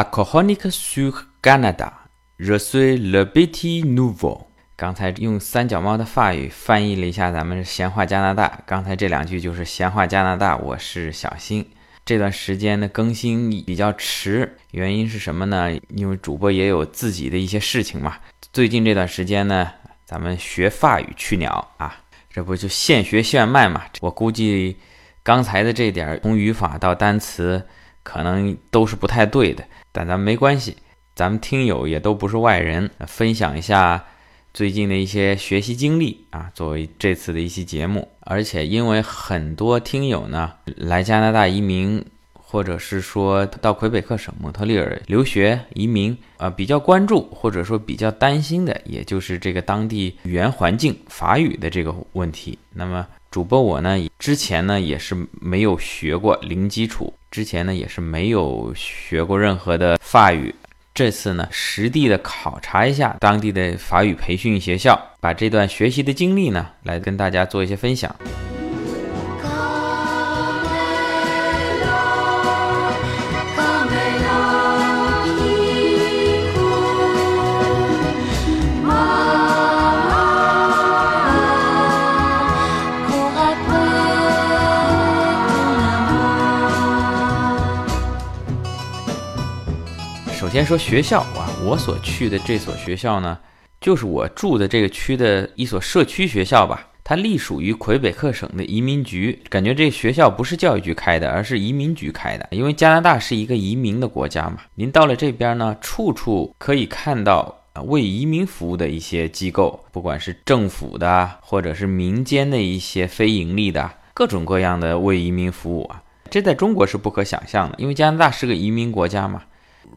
La chronique sur Canada, je suis le petit nouveau。刚才用三脚猫的法语翻译了一下咱们闲话加拿大。刚才这两句就是闲话加拿大，我是小新。这段时间的更新比较迟，原因是什么呢？因为主播也有自己的一些事情嘛。最近这段时间呢，咱们学法语去鸟啊，这不就现学现卖嘛？我估计刚才的这点从语法到单词，可能都是不太对的，但咱们没关系，咱们听友也都不是外人，分享一下。最近的一些学习经历啊，作为这次的一期节目，而且因为很多听友呢来加拿大移民，或者是说到魁北克省蒙特利尔留学移民啊，比较关注或者说比较担心的，也就是这个当地语言环境法语的这个问题。那么主播我呢，之前呢也是没有学过零基础，之前呢也是没有学过任何的法语。这次呢，实地的考察一下当地的法语培训学校，把这段学习的经历呢，来跟大家做一些分享。先说学校啊，我所去的这所学校呢，就是我住的这个区的一所社区学校吧。它隶属于魁北克省的移民局，感觉这学校不是教育局开的，而是移民局开的。因为加拿大是一个移民的国家嘛，您到了这边呢，处处可以看到为移民服务的一些机构，不管是政府的，或者是民间的一些非盈利的，各种各样的为移民服务啊。这在中国是不可想象的，因为加拿大是个移民国家嘛。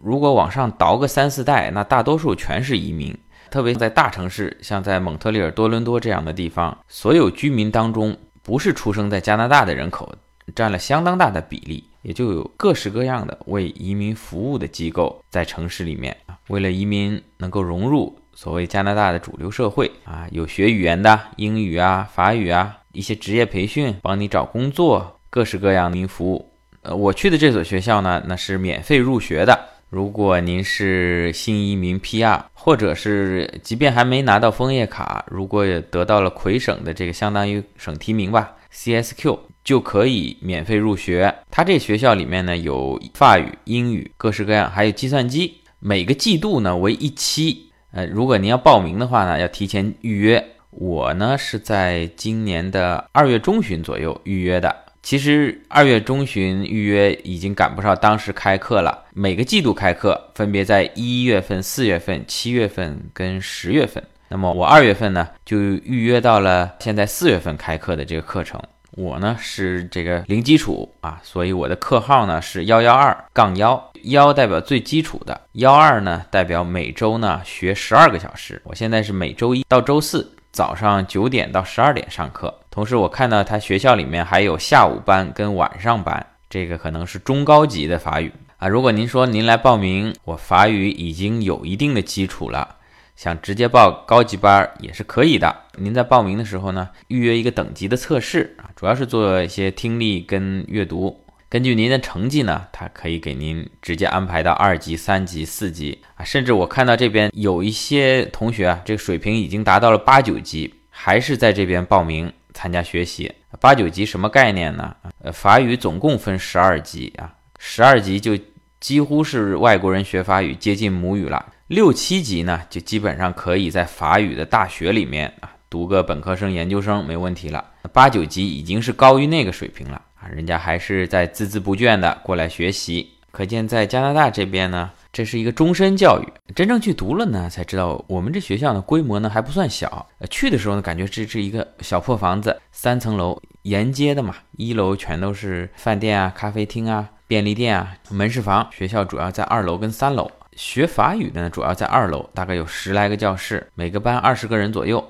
如果往上倒个三四代，那大多数全是移民。特别在大城市，像在蒙特利尔、多伦多这样的地方，所有居民当中，不是出生在加拿大的人口占了相当大的比例，也就有各式各样的为移民服务的机构在城市里面。为了移民能够融入所谓加拿大的主流社会啊，有学语言的英语啊、法语啊，一些职业培训，帮你找工作，各式各样的服务。呃，我去的这所学校呢，那是免费入学的。如果您是新移民 PR，或者是即便还没拿到枫叶卡，如果也得到了魁省的这个相当于省提名吧，CSQ 就可以免费入学。它这学校里面呢有法语、英语，各式各样，还有计算机。每个季度呢为一期，呃，如果您要报名的话呢，要提前预约。我呢是在今年的二月中旬左右预约的。其实二月中旬预约已经赶不上当时开课了。每个季度开课分别在一月份、四月份、七月份跟十月份。那么我二月份呢就预约到了现在四月份开课的这个课程。我呢是这个零基础啊，所以我的课号呢是幺幺二杠幺幺代表最基础的，幺二呢代表每周呢学十二个小时。我现在是每周一到周四早上九点到十二点上课。同时，我看到他学校里面还有下午班跟晚上班，这个可能是中高级的法语啊。如果您说您来报名，我法语已经有一定的基础了，想直接报高级班也是可以的。您在报名的时候呢，预约一个等级的测试啊，主要是做一些听力跟阅读。根据您的成绩呢，他可以给您直接安排到二级、三级、四级啊，甚至我看到这边有一些同学啊，这个水平已经达到了八九级，还是在这边报名。参加学习八九级什么概念呢？呃，法语总共分十二级啊，十二级就几乎是外国人学法语接近母语了。六七级呢，就基本上可以在法语的大学里面啊读个本科生、研究生没问题了。八九级已经是高于那个水平了人家还是在孜孜不倦的过来学习。可见在加拿大这边呢。这是一个终身教育，真正去读了呢，才知道我们这学校呢规模呢还不算小。去的时候呢，感觉这是一个小破房子，三层楼沿街的嘛，一楼全都是饭店啊、咖啡厅啊、便利店啊、门市房。学校主要在二楼跟三楼，学法语的呢主要在二楼，大概有十来个教室，每个班二十个人左右，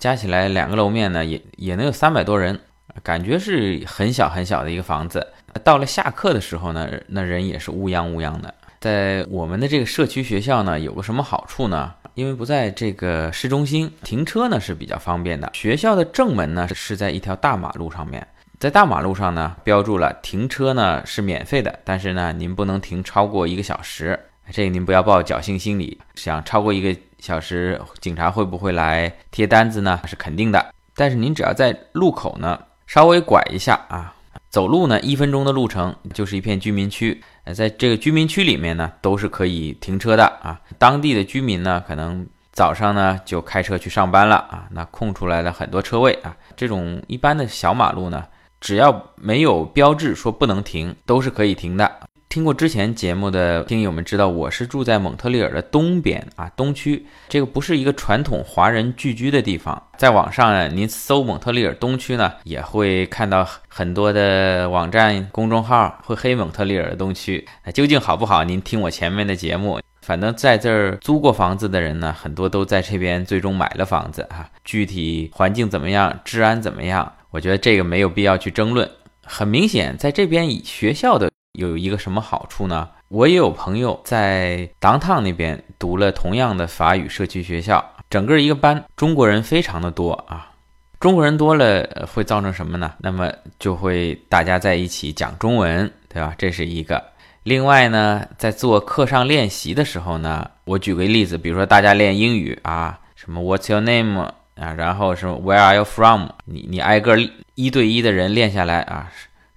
加起来两个楼面呢也也能有三百多人，感觉是很小很小的一个房子。到了下课的时候呢，那人也是乌泱乌泱的。在我们的这个社区学校呢，有个什么好处呢？因为不在这个市中心，停车呢是比较方便的。学校的正门呢是在一条大马路上面，在大马路上呢，标注了停车呢是免费的，但是呢，您不能停超过一个小时。这个您不要抱侥幸心理，想超过一个小时，警察会不会来贴单子呢？是肯定的。但是您只要在路口呢稍微拐一下啊，走路呢一分钟的路程就是一片居民区。在这个居民区里面呢，都是可以停车的啊。当地的居民呢，可能早上呢就开车去上班了啊，那空出来的很多车位啊。这种一般的小马路呢。只要没有标志说不能停，都是可以停的。听过之前节目的听友们知道，我是住在蒙特利尔的东边啊，东区。这个不是一个传统华人聚居的地方。在网上呢，您搜蒙特利尔东区呢，也会看到很多的网站、公众号会黑蒙特利尔的东区。那究竟好不好？您听我前面的节目。反正在这儿租过房子的人呢，很多都在这边最终买了房子啊。具体环境怎么样，治安怎么样？我觉得这个没有必要去争论。很明显，在这边以学校的有一个什么好处呢？我也有朋友在 downtown 那边读了同样的法语社区学校，整个一个班中国人非常的多啊。中国人多了会造成什么呢？那么就会大家在一起讲中文，对吧？这是一个。另外呢，在做课上练习的时候呢，我举个例子，比如说大家练英语啊，什么 What's your name？啊，然后什么 Where are you from？你你挨个一对一的人练下来啊，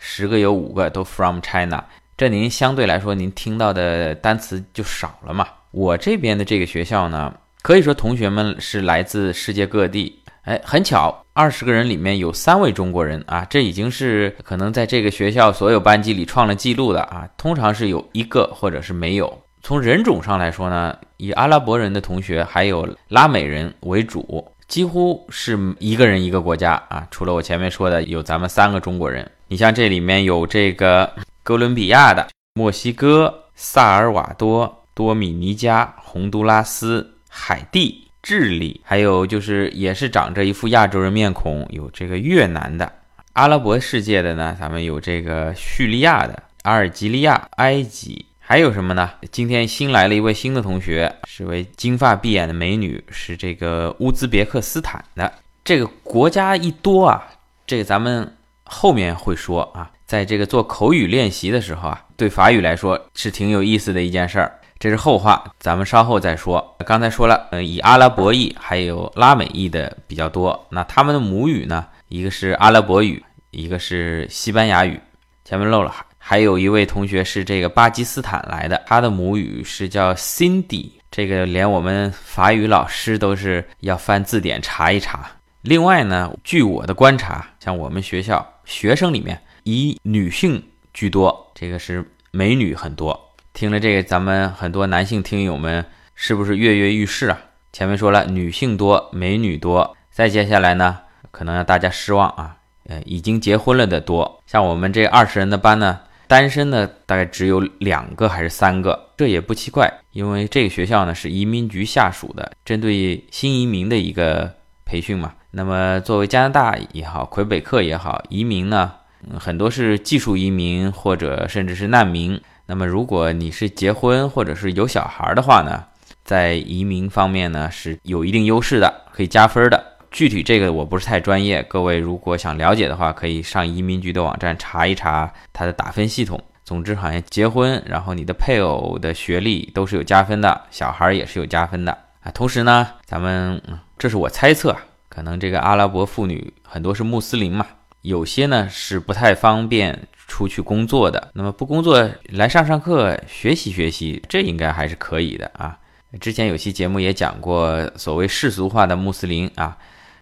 十个有五个都 from China，这您相对来说您听到的单词就少了嘛。我这边的这个学校呢，可以说同学们是来自世界各地。哎，很巧，二十个人里面有三位中国人啊，这已经是可能在这个学校所有班级里创了记录的啊。通常是有一个或者是没有。从人种上来说呢，以阿拉伯人的同学还有拉美人为主。几乎是一个人一个国家啊，除了我前面说的有咱们三个中国人。你像这里面有这个哥伦比亚的、墨西哥、萨尔瓦多、多米尼加、洪都拉斯、海地、智利，还有就是也是长着一副亚洲人面孔，有这个越南的。阿拉伯世界的呢，咱们有这个叙利亚的、阿尔及利亚、埃及。还有什么呢？今天新来了一位新的同学，是位金发碧眼的美女，是这个乌兹别克斯坦的。这个国家一多啊，这个咱们后面会说啊。在这个做口语练习的时候啊，对法语来说是挺有意思的一件事儿。这是后话，咱们稍后再说。刚才说了，呃，以阿拉伯裔还有拉美裔的比较多。那他们的母语呢？一个是阿拉伯语，一个是西班牙语。前面漏了。还有一位同学是这个巴基斯坦来的，他的母语是叫 Cindy，这个连我们法语老师都是要翻字典查一查。另外呢，据我的观察，像我们学校学生里面以女性居多，这个是美女很多。听了这个，咱们很多男性听友们是不是跃跃欲试啊？前面说了女性多，美女多，再接下来呢，可能让大家失望啊，呃，已经结婚了的多。像我们这二十人的班呢。单身的大概只有两个还是三个，这也不奇怪，因为这个学校呢是移民局下属的，针对新移民的一个培训嘛。那么作为加拿大也好，魁北克也好，移民呢，很多是技术移民或者甚至是难民。那么如果你是结婚或者是有小孩的话呢，在移民方面呢是有一定优势的，可以加分的。具体这个我不是太专业，各位如果想了解的话，可以上移民局的网站查一查它的打分系统。总之，好像结婚，然后你的配偶的学历都是有加分的，小孩也是有加分的啊。同时呢，咱们这是我猜测，可能这个阿拉伯妇女很多是穆斯林嘛，有些呢是不太方便出去工作的，那么不工作来上上课学习学习，这应该还是可以的啊。之前有期节目也讲过，所谓世俗化的穆斯林啊。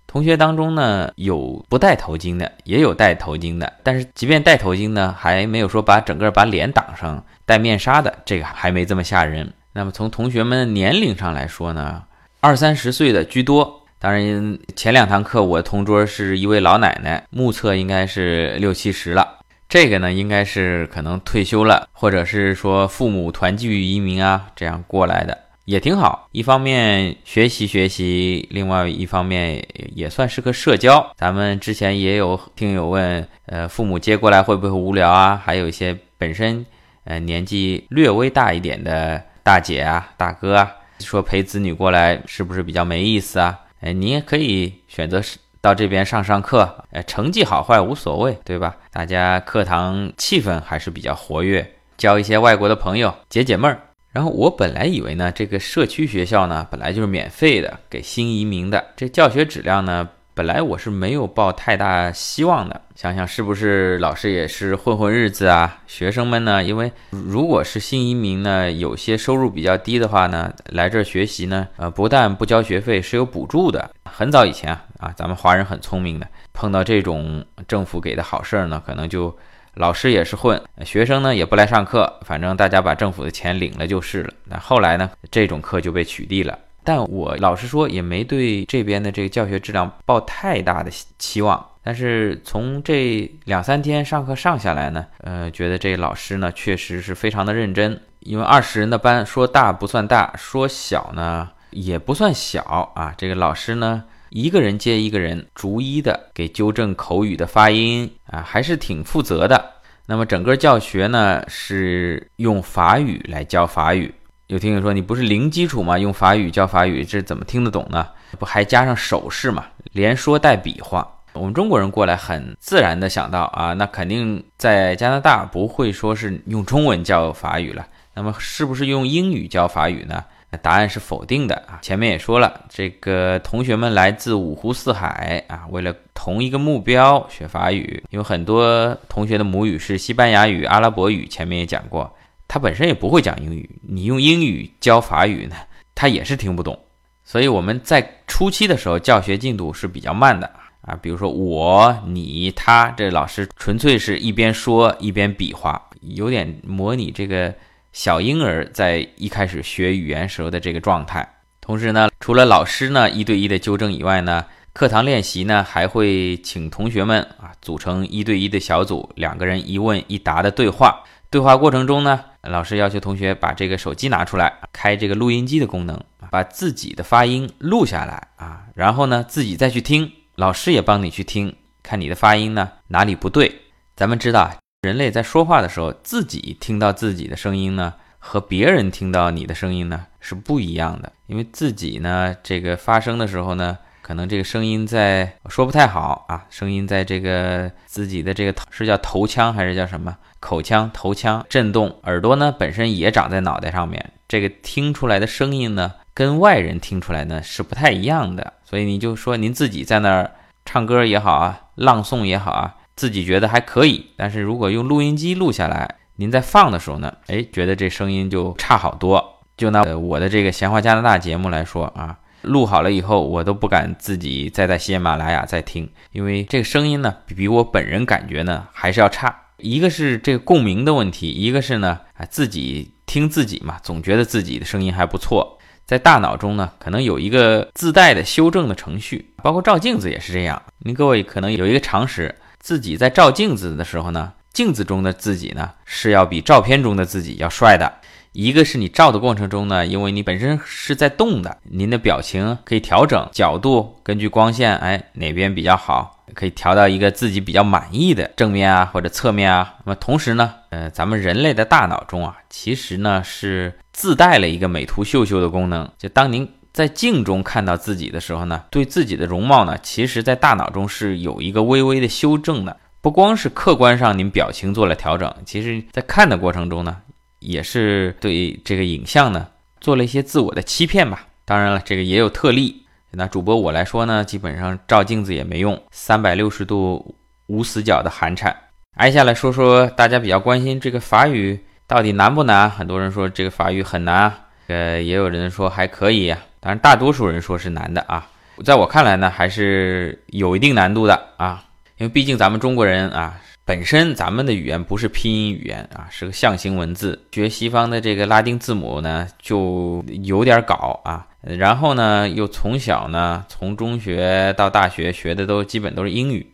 同学当中呢，有不戴头巾的，也有戴头巾的。但是即便戴头巾呢，还没有说把整个把脸挡上，戴面纱的这个还没这么吓人。那么从同学们年龄上来说呢，二三十岁的居多。当然前两堂课我同桌是一位老奶奶，目测应该是六七十了。这个呢，应该是可能退休了，或者是说父母团聚移民啊这样过来的。也挺好，一方面学习学习，另外一方面也算是个社交。咱们之前也有听友问，呃，父母接过来会不会无聊啊？还有一些本身呃年纪略微大一点的大姐啊、大哥啊，说陪子女过来是不是比较没意思啊？哎，你也可以选择到这边上上课，哎，成绩好坏无所谓，对吧？大家课堂气氛还是比较活跃，交一些外国的朋友，解解闷儿。然后我本来以为呢，这个社区学校呢，本来就是免费的，给新移民的，这教学质量呢。本来我是没有抱太大希望的，想想是不是老师也是混混日子啊？学生们呢？因为如果是新移民呢，有些收入比较低的话呢，来这儿学习呢，呃，不但不交学费，是有补助的。很早以前啊，啊，咱们华人很聪明的，碰到这种政府给的好事儿呢，可能就老师也是混，学生呢也不来上课，反正大家把政府的钱领了就是了。那后来呢，这种课就被取缔了。但我老实说，也没对这边的这个教学质量抱太大的期望。但是从这两三天上课上下来呢，呃，觉得这老师呢确实是非常的认真。因为二十人的班，说大不算大，说小呢也不算小啊。这个老师呢，一个人接一个人，逐一的给纠正口语的发音啊，还是挺负责的。那么整个教学呢，是用法语来教法语。有听友说你不是零基础吗？用法语教法语，这怎么听得懂呢？不还加上手势嘛？连说带比划。我们中国人过来很自然的想到啊，那肯定在加拿大不会说是用中文教法语了。那么是不是用英语教法语呢？答案是否定的啊。前面也说了，这个同学们来自五湖四海啊，为了同一个目标学法语。有很多同学的母语是西班牙语、阿拉伯语，前面也讲过。他本身也不会讲英语，你用英语教法语呢，他也是听不懂。所以我们在初期的时候教学进度是比较慢的啊。比如说我、你、他，这老师纯粹是一边说一边比划，有点模拟这个小婴儿在一开始学语言时候的这个状态。同时呢，除了老师呢一对一的纠正以外呢，课堂练习呢还会请同学们啊组成一对一的小组，两个人一问一答的对话。对话过程中呢。老师要求同学把这个手机拿出来，开这个录音机的功能，把自己的发音录下来啊，然后呢自己再去听，老师也帮你去听，看你的发音呢哪里不对。咱们知道，人类在说话的时候，自己听到自己的声音呢，和别人听到你的声音呢是不一样的，因为自己呢这个发声的时候呢。可能这个声音在说不太好啊，声音在这个自己的这个是叫头腔还是叫什么口腔头腔震动，耳朵呢本身也长在脑袋上面，这个听出来的声音呢跟外人听出来呢是不太一样的，所以你就说您自己在那儿唱歌也好啊，朗诵也好啊，自己觉得还可以，但是如果用录音机录下来，您在放的时候呢，哎，觉得这声音就差好多。就拿我的这个闲话加拿大节目来说啊。录好了以后，我都不敢自己再在喜马拉雅再听，因为这个声音呢，比我本人感觉呢还是要差。一个是这个共鸣的问题，一个是呢，啊自己听自己嘛，总觉得自己的声音还不错，在大脑中呢，可能有一个自带的修正的程序，包括照镜子也是这样。您各位可能有一个常识，自己在照镜子的时候呢，镜子中的自己呢是要比照片中的自己要帅的。一个是你照的过程中呢，因为你本身是在动的，您的表情可以调整角度，根据光线，哎哪边比较好，可以调到一个自己比较满意的正面啊或者侧面啊。那么同时呢，呃，咱们人类的大脑中啊，其实呢是自带了一个美图秀秀的功能，就当您在镜中看到自己的时候呢，对自己的容貌呢，其实在大脑中是有一个微微的修正的，不光是客观上您表情做了调整，其实在看的过程中呢。也是对这个影像呢做了一些自我的欺骗吧。当然了，这个也有特例。那主播我来说呢，基本上照镜子也没用，三百六十度无死角的寒颤。挨下来说说大家比较关心这个法语到底难不难？很多人说这个法语很难，呃，也有人说还可以啊。当然，大多数人说是难的啊。在我看来呢，还是有一定难度的啊，因为毕竟咱们中国人啊。本身咱们的语言不是拼音语言啊，是个象形文字。学西方的这个拉丁字母呢，就有点搞啊。然后呢，又从小呢，从中学到大学学的都基本都是英语，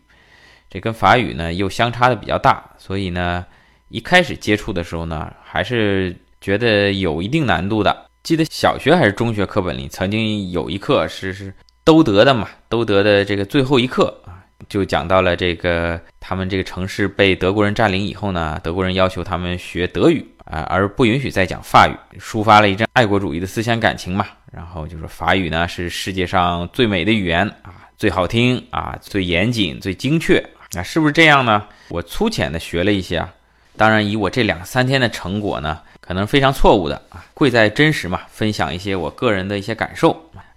这跟法语呢又相差的比较大。所以呢，一开始接触的时候呢，还是觉得有一定难度的。记得小学还是中学课本里曾经有一课是是都德的嘛，都德的这个最后一课。就讲到了这个，他们这个城市被德国人占领以后呢，德国人要求他们学德语啊，而不允许再讲法语，抒发了一阵爱国主义的思想感情嘛。然后就说法语呢是世界上最美的语言啊，最好听啊，最严谨、最精确啊，是不是这样呢？我粗浅的学了一些啊，当然以我这两三天的成果呢，可能非常错误的啊，贵在真实嘛，分享一些我个人的一些感受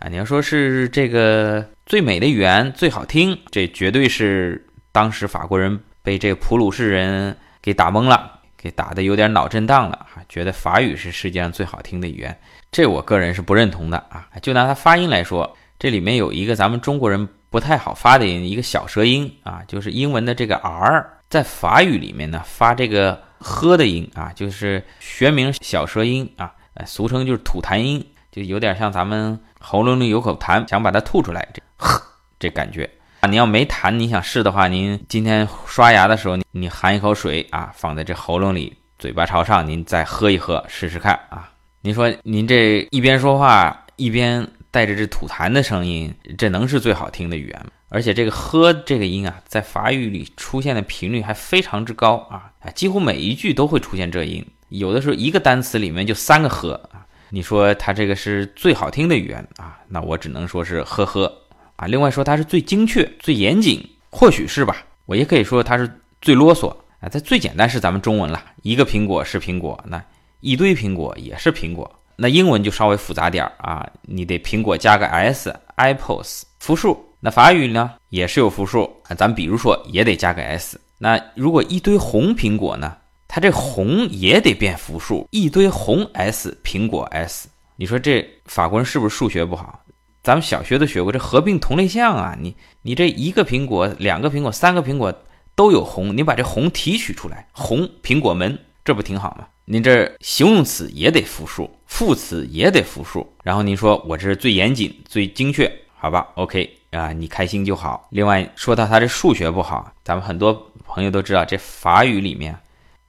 你要说是这个最美的语言最好听，这绝对是当时法国人被这个普鲁士人给打懵了，给打的有点脑震荡了啊，觉得法语是世界上最好听的语言，这我个人是不认同的啊。就拿它发音来说。这里面有一个咱们中国人不太好发的一个小舌音啊，就是英文的这个 r，在法语里面呢发这个呵的音啊，就是学名小舌音啊，俗称就是吐痰音，就有点像咱们喉咙里有口痰，想把它吐出来，这呵这感觉啊。你要没痰，你想试的话，您今天刷牙的时候，你你含一口水啊，放在这喉咙里，嘴巴朝上，您再喝一喝试试看啊。您说您这一边说话一边。带着这吐痰的声音，这能是最好听的语言吗？而且这个“呵”这个音啊，在法语里出现的频率还非常之高啊啊，几乎每一句都会出现这音，有的时候一个单词里面就三个“呵”啊。你说它这个是最好听的语言啊？那我只能说是“呵呵”啊。另外说它是最精确、最严谨，或许是吧？我也可以说它是最啰嗦啊。它最简单是咱们中文了，一个苹果是苹果，那一堆苹果也是苹果。那英文就稍微复杂点儿啊，你得苹果加个 s，apples 复数。那法语呢也是有复数啊，咱比如说也得加个 s。那如果一堆红苹果呢，它这红也得变复数，一堆红 s 苹果 s。你说这法国人是不是数学不好？咱们小学都学过这合并同类项啊，你你这一个苹果、两个苹果、三个苹果都有红，你把这红提取出来，红苹果门，这不挺好吗？您这形容词也得复数，副词也得复数，然后您说我这是最严谨、最精确，好吧？OK 啊，你开心就好。另外说到他这数学不好，咱们很多朋友都知道，这法语里面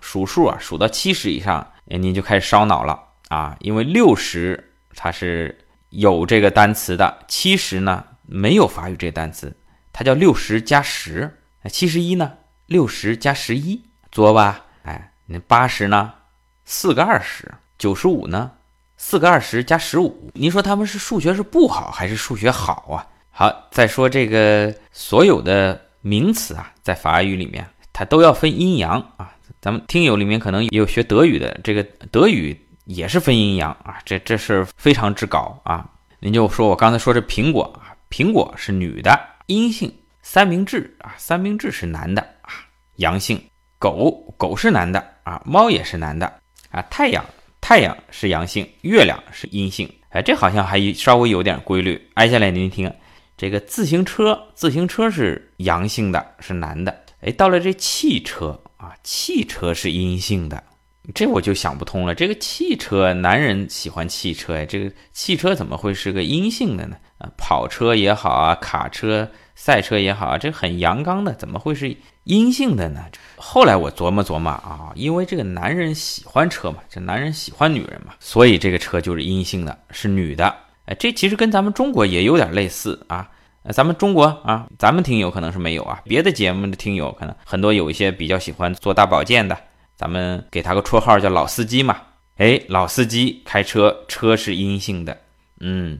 数数啊，数到七十以上，您就开始烧脑了啊，因为六十它是有这个单词的，七十呢没有法语这单词，它叫六十加十。那七十一呢？六十加十一，作吧？哎，那八十呢？四个二十九十五呢？四个二十加十五，您说他们是数学是不好还是数学好啊？好，再说这个所有的名词啊，在法语里面它都要分阴阳啊。咱们听友里面可能也有学德语的，这个德语也是分阴阳啊，这这是非常之高啊。您就说我刚才说这苹果啊，苹果是女的，阴性；三明治啊，三明治是男的啊，阳性；狗狗是男的啊，猫也是男的。啊，太阳，太阳是阳性，月亮是阴性。哎，这好像还稍微有点规律。挨下来您听，这个自行车，自行车是阳性的，是男的。哎，到了这汽车啊，汽车是阴性的，这我就想不通了。这个汽车，男人喜欢汽车哎，这个汽车怎么会是个阴性的呢？啊，跑车也好啊，卡车、赛车也好啊，这很阳刚的，怎么会是阴性的呢？后来我琢磨琢磨啊，因为这个男人喜欢车嘛，这男人喜欢女人嘛，所以这个车就是阴性的，是女的。哎，这其实跟咱们中国也有点类似啊。那咱们中国啊，咱们听友可能是没有啊，别的节目的听友可能很多有一些比较喜欢做大保健的，咱们给他个绰号叫老司机嘛。哎，老司机开车，车是阴性的。嗯，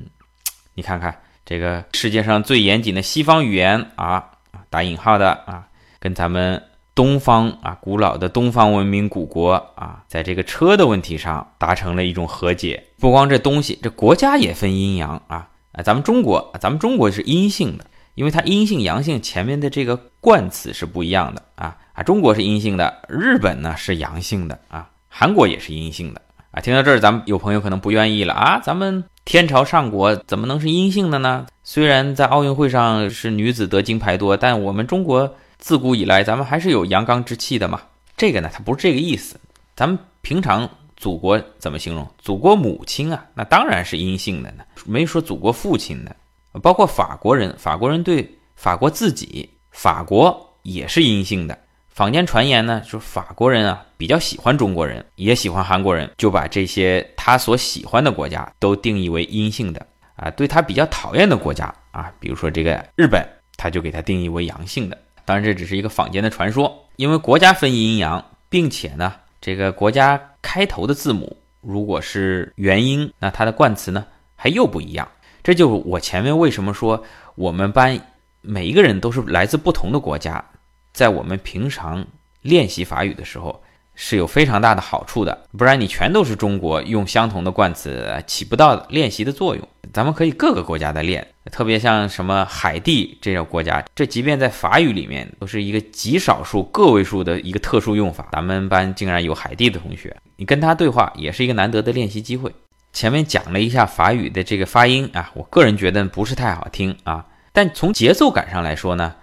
你看看这个世界上最严谨的西方语言啊，打引号的啊，跟咱们。东方啊，古老的东方文明古国啊，在这个车的问题上达成了一种和解。不光这东西，这国家也分阴阳啊。啊，咱们中国，咱们中国是阴性的，因为它阴性阳性前面的这个冠词是不一样的啊啊。中国是阴性的，日本呢是阳性的啊，韩国也是阴性的啊。听到这儿，咱们有朋友可能不愿意了啊，咱们天朝上国怎么能是阴性的呢？虽然在奥运会上是女子得金牌多，但我们中国。自古以来，咱们还是有阳刚之气的嘛。这个呢，它不是这个意思。咱们平常祖国怎么形容？祖国母亲啊，那当然是阴性的呢，没说祖国父亲的。包括法国人，法国人对法国自己，法国也是阴性的。坊间传言呢，说法国人啊比较喜欢中国人，也喜欢韩国人，就把这些他所喜欢的国家都定义为阴性的啊。对他比较讨厌的国家啊，比如说这个日本，他就给他定义为阳性的。当然，这只是一个坊间的传说，因为国家分阴阳，并且呢，这个国家开头的字母如果是元音，那它的冠词呢还又不一样。这就我前面为什么说我们班每一个人都是来自不同的国家，在我们平常练习法语的时候。是有非常大的好处的，不然你全都是中国用相同的冠词，起不到练习的作用。咱们可以各个国家的练，特别像什么海地这种国家，这即便在法语里面都是一个极少数个位数的一个特殊用法。咱们班竟然有海地的同学，你跟他对话也是一个难得的练习机会。前面讲了一下法语的这个发音啊，我个人觉得不是太好听啊，但从节奏感上来说呢，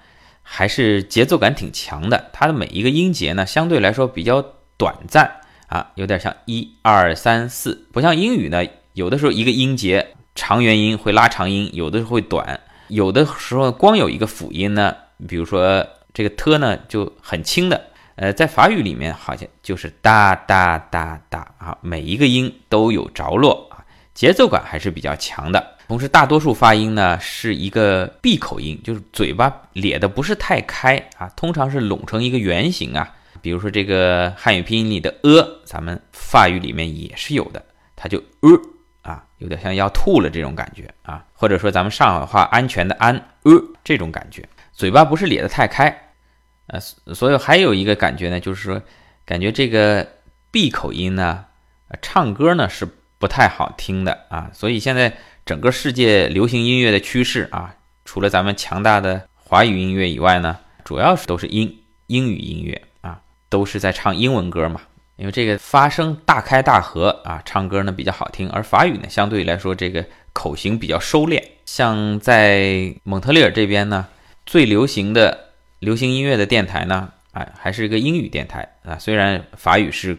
还是节奏感挺强的。它的每一个音节呢，相对来说比较。短暂啊，有点像一二三四，不像英语呢，有的时候一个音节长元音会拉长音，有的时候会短，有的时候光有一个辅音呢，比如说这个 t 呢就很轻的，呃，在法语里面好像就是哒哒哒哒啊，每一个音都有着落啊，节奏感还是比较强的。同时，大多数发音呢是一个闭口音，就是嘴巴咧的不是太开啊，通常是拢成一个圆形啊。比如说这个汉语拼音里的呃咱们法语里面也是有的，它就呃啊，有点像要吐了这种感觉啊，或者说咱们上海话安全的安呃这种感觉，嘴巴不是咧得太开，呃，所以还有一个感觉呢，就是说感觉这个闭口音呢，唱歌呢是不太好听的啊，所以现在整个世界流行音乐的趋势啊，除了咱们强大的华语音乐以外呢，主要是都是英英语音乐。都是在唱英文歌嘛，因为这个发声大开大合啊，唱歌呢比较好听。而法语呢，相对来说这个口型比较收敛。像在蒙特利尔这边呢，最流行的流行音乐的电台呢，啊，还是一个英语电台啊。虽然法语是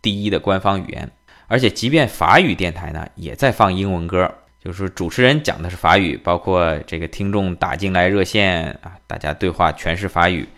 第一的官方语言，而且即便法语电台呢，也在放英文歌，就是主持人讲的是法语，包括这个听众打进来热线啊，大家对话全是法语。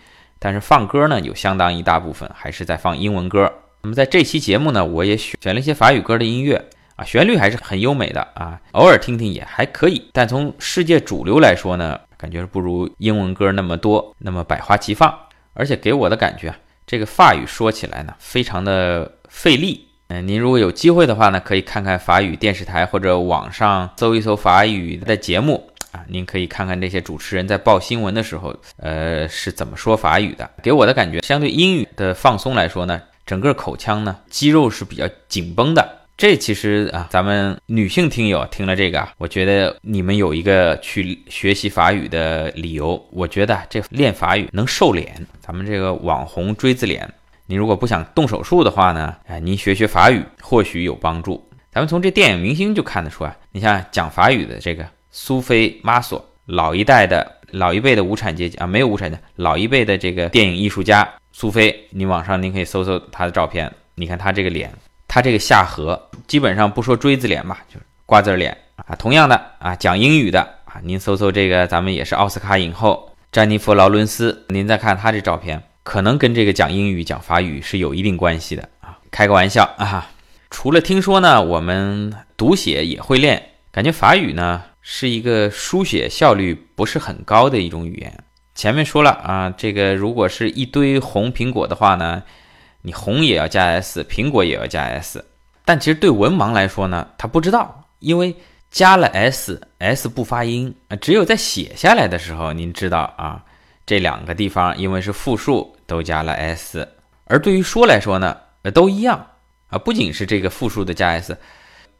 但是放歌呢，有相当一大部分还是在放英文歌。那么在这期节目呢，我也选选了一些法语歌的音乐啊，旋律还是很优美的啊，偶尔听听也还可以。但从世界主流来说呢，感觉不如英文歌那么多，那么百花齐放。而且给我的感觉啊，这个法语说起来呢，非常的费力。嗯，您如果有机会的话呢，可以看看法语电视台或者网上搜一搜法语的节目。啊，您可以看看这些主持人在报新闻的时候，呃，是怎么说法语的。给我的感觉，相对英语的放松来说呢，整个口腔呢肌肉是比较紧绷的。这其实啊，咱们女性听友听了这个，我觉得你们有一个去学习法语的理由。我觉得这练法语能瘦脸，咱们这个网红锥子脸，你如果不想动手术的话呢，哎，您学学法语或许有帮助。咱们从这电影明星就看得出来，你像讲法语的这个。苏菲玛索，老一代的老一辈的无产阶级啊，没有无产的，老一辈的这个电影艺术家苏菲，你网上您可以搜搜她的照片，你看她这个脸，她这个下颌，基本上不说锥子脸吧，就是瓜子脸啊。同样的啊，讲英语的啊，您搜搜这个，咱们也是奥斯卡影后詹妮弗劳伦斯，您再看她这照片，可能跟这个讲英语讲法语是有一定关系的啊。开个玩笑啊，除了听说呢，我们读写也会练，感觉法语呢。是一个书写效率不是很高的一种语言。前面说了啊，这个如果是一堆红苹果的话呢，你红也要加 s，苹果也要加 s。但其实对文盲来说呢，他不知道，因为加了 s，s 不发音啊。只有在写下来的时候，您知道啊，这两个地方因为是复数，都加了 s。而对于说来说呢，呃，都一样啊，不仅是这个复数的加 s。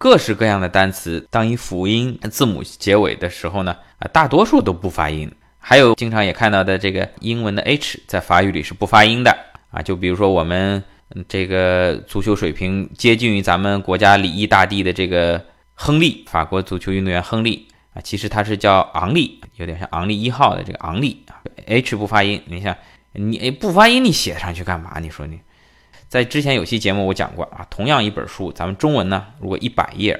各式各样的单词，当以辅音字母结尾的时候呢，啊，大多数都不发音。还有经常也看到的这个英文的 h，在法语里是不发音的啊。就比如说我们这个足球水平接近于咱们国家礼仪大帝的这个亨利，法国足球运动员亨利啊，其实他是叫昂利，有点像昂利一号的这个昂利啊，h 不发音。你想，你不发音，你写上去干嘛？你说你？在之前有期节目我讲过啊，同样一本书，咱们中文呢，如果一百页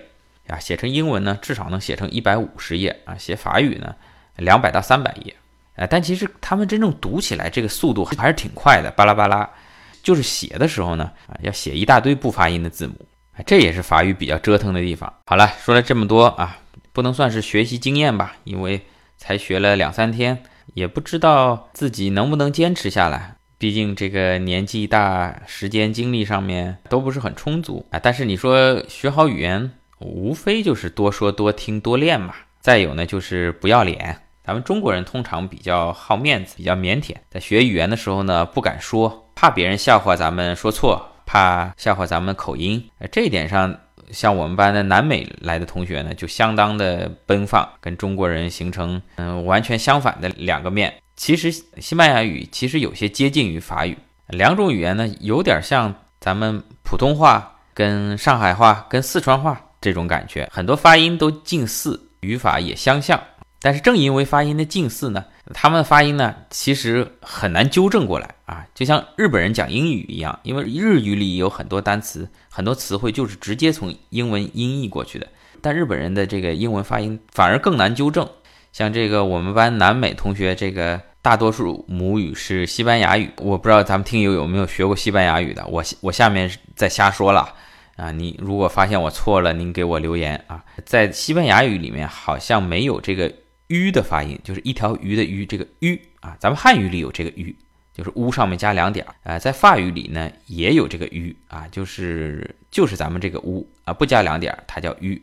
啊，写成英文呢，至少能写成一百五十页啊，写法语呢，两百到三百页，哎，但其实他们真正读起来这个速度还是挺快的，巴拉巴拉，就是写的时候呢，啊，要写一大堆不发音的字母，这也是法语比较折腾的地方。好了，说了这么多啊，不能算是学习经验吧，因为才学了两三天，也不知道自己能不能坚持下来。毕竟这个年纪大，时间精力上面都不是很充足啊。但是你说学好语言，无非就是多说多听多练嘛。再有呢，就是不要脸，咱们中国人通常比较好面子，比较腼腆，在学语言的时候呢，不敢说，怕别人笑话咱们说错，怕笑话咱们口音。这一点上，像我们班的南美来的同学呢，就相当的奔放，跟中国人形成嗯完全相反的两个面。其实西班牙语其实有些接近于法语，两种语言呢，有点像咱们普通话跟上海话跟四川话这种感觉，很多发音都近似，语法也相像。但是正因为发音的近似呢，他们的发音呢其实很难纠正过来啊，就像日本人讲英语一样，因为日语里有很多单词、很多词汇就是直接从英文音译过去的，但日本人的这个英文发音反而更难纠正。像这个我们班南美同学，这个大多数母语是西班牙语，我不知道咱们听友有没有学过西班牙语的，我我下面在瞎说了。啊，你如果发现我错了，您给我留言啊。在西班牙语里面好像没有这个。鱼的发音就是一条鱼的鱼，这个鱼啊，咱们汉语里有这个鱼，就是乌上面加两点儿啊，在法语里呢也有这个鱼啊，就是就是咱们这个乌啊，不加两点儿，它叫鱼。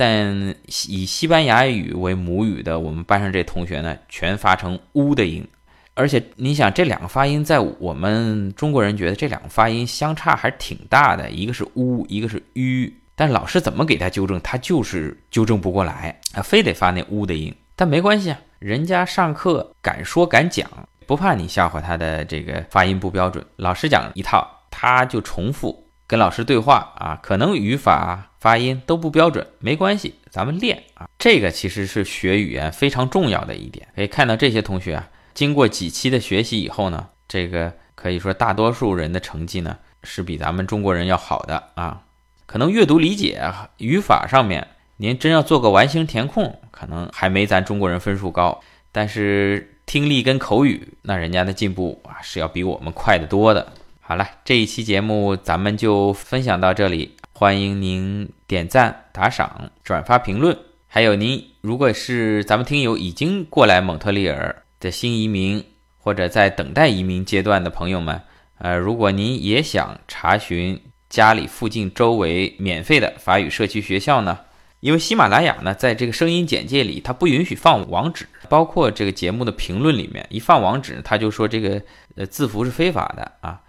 但以西班牙语为母语的我们班上这同学呢，全发成乌的音，而且你想这两个发音，在我们中国人觉得这两个发音相差还是挺大的，一个是乌，一个是吁，但老师怎么给他纠正，他就是纠正不过来啊，非得发那乌的音。但没关系啊，人家上课敢说敢讲，不怕你笑话他的这个发音不标准。老师讲一套，他就重复跟老师对话啊，可能语法发音都不标准，没关系，咱们练啊。这个其实是学语言非常重要的一点。可以看到这些同学啊，经过几期的学习以后呢，这个可以说大多数人的成绩呢是比咱们中国人要好的啊。可能阅读理解、语法上面。您真要做个完形填空，可能还没咱中国人分数高，但是听力跟口语，那人家的进步啊是要比我们快得多的。好了，这一期节目咱们就分享到这里，欢迎您点赞、打赏、转发、评论。还有您如果是咱们听友已经过来蒙特利尔的新移民，或者在等待移民阶段的朋友们，呃，如果您也想查询家里附近周围免费的法语社区学校呢？因为喜马拉雅呢，在这个声音简介里，它不允许放网址，包括这个节目的评论里面，一放网址，他就说这个呃字符是非法的啊。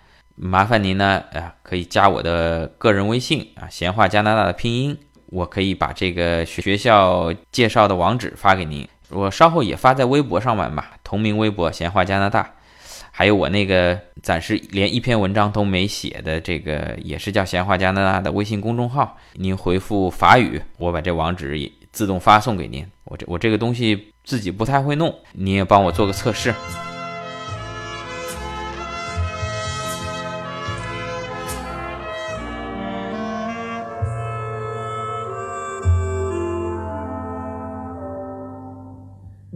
麻烦您呢，啊，可以加我的个人微信啊，闲话加拿大的拼音，我可以把这个学校介绍的网址发给您，我稍后也发在微博上面吧，同名微博闲话加拿大。还有我那个暂时连一篇文章都没写的这个，也是叫闲话加拿大的微信公众号。您回复法语，我把这网址也自动发送给您。我这我这个东西自己不太会弄，你也帮我做个测试。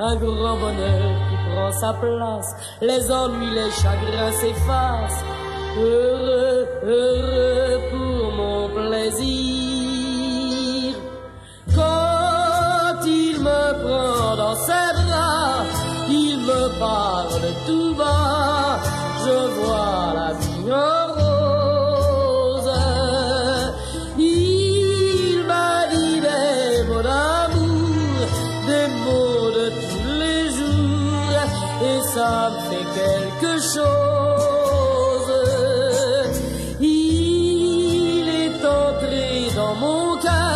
un grand bonheur qui prend sa place, les ennuis, les chagrins s'effacent. Heureux, heureux pour mon plaisir. 不该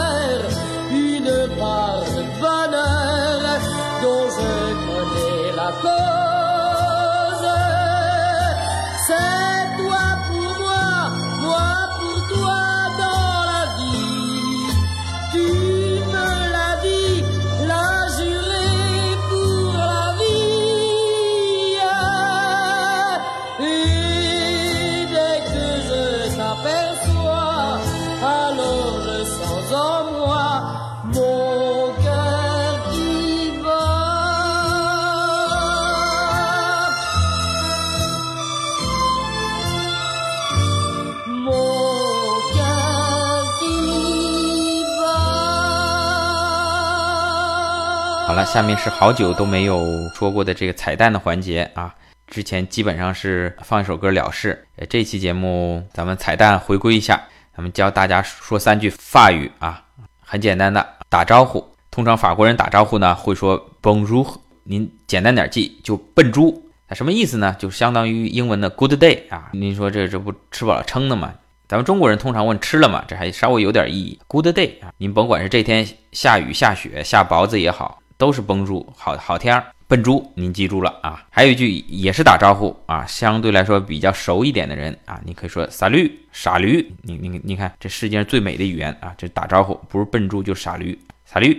了，下面是好久都没有说过的这个彩蛋的环节啊。之前基本上是放一首歌了事，呃，这期节目咱们彩蛋回归一下，咱们教大家说三句法语啊，很简单的打招呼。通常法国人打招呼呢会说 Bonjour，您简单点记就笨猪。那什么意思呢？就相当于英文的 Good day 啊。您说这这不吃饱了撑的吗？咱们中国人通常问吃了吗？这还稍微有点意义。Good day 啊，您甭管是这天下雨、下雪、下雹子也好，都是崩猪，好好天儿。笨猪，您记住了啊！还有一句也是打招呼啊，相对来说比较熟一点的人啊，你可以说傻驴，傻驴。你你你看，这世界上最美的语言啊，这打招呼不是笨猪就是傻驴，傻驴。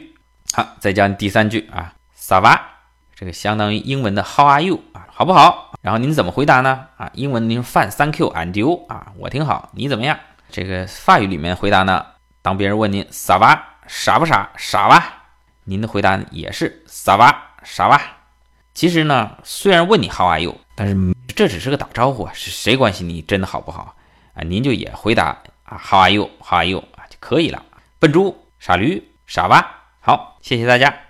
好，再讲第三句啊，萨娃，这个相当于英文的 How are you 啊，好不好？然后您怎么回答呢？啊，英文您说 Fine, thank you, and you 啊，我挺好，你怎么样？这个法语里面回答呢，当别人问您萨娃傻不傻，傻吧，您的回答也是萨瓦傻吧。其实呢，虽然问你 How are you，但是这只是个打招呼啊，是谁关心你真的好不好啊？您就也回答啊 How are you，How are you 啊就可以了。笨猪、傻驴、傻吧。好，谢谢大家。